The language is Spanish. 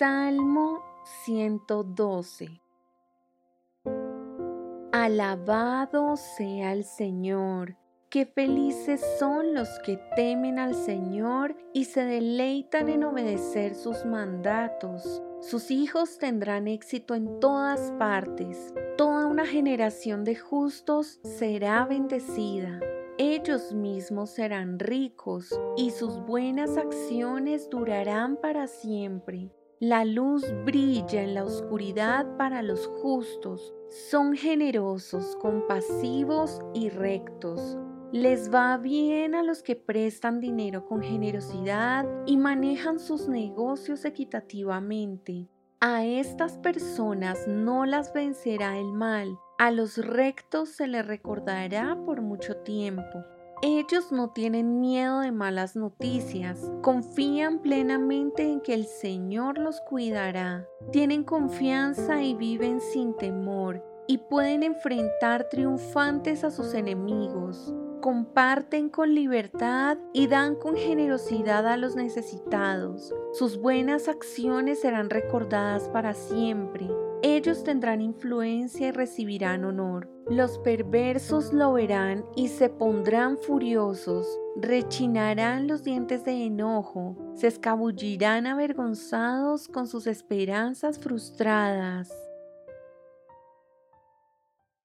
Salmo 112 Alabado sea el Señor, qué felices son los que temen al Señor y se deleitan en obedecer sus mandatos. Sus hijos tendrán éxito en todas partes, toda una generación de justos será bendecida. Ellos mismos serán ricos y sus buenas acciones durarán para siempre. La luz brilla en la oscuridad para los justos. Son generosos, compasivos y rectos. Les va bien a los que prestan dinero con generosidad y manejan sus negocios equitativamente. A estas personas no las vencerá el mal, a los rectos se les recordará por mucho tiempo. Ellos no tienen miedo de malas noticias, confían plenamente en que el Señor los cuidará, tienen confianza y viven sin temor y pueden enfrentar triunfantes a sus enemigos comparten con libertad y dan con generosidad a los necesitados. Sus buenas acciones serán recordadas para siempre. Ellos tendrán influencia y recibirán honor. Los perversos lo verán y se pondrán furiosos, rechinarán los dientes de enojo, se escabullirán avergonzados con sus esperanzas frustradas.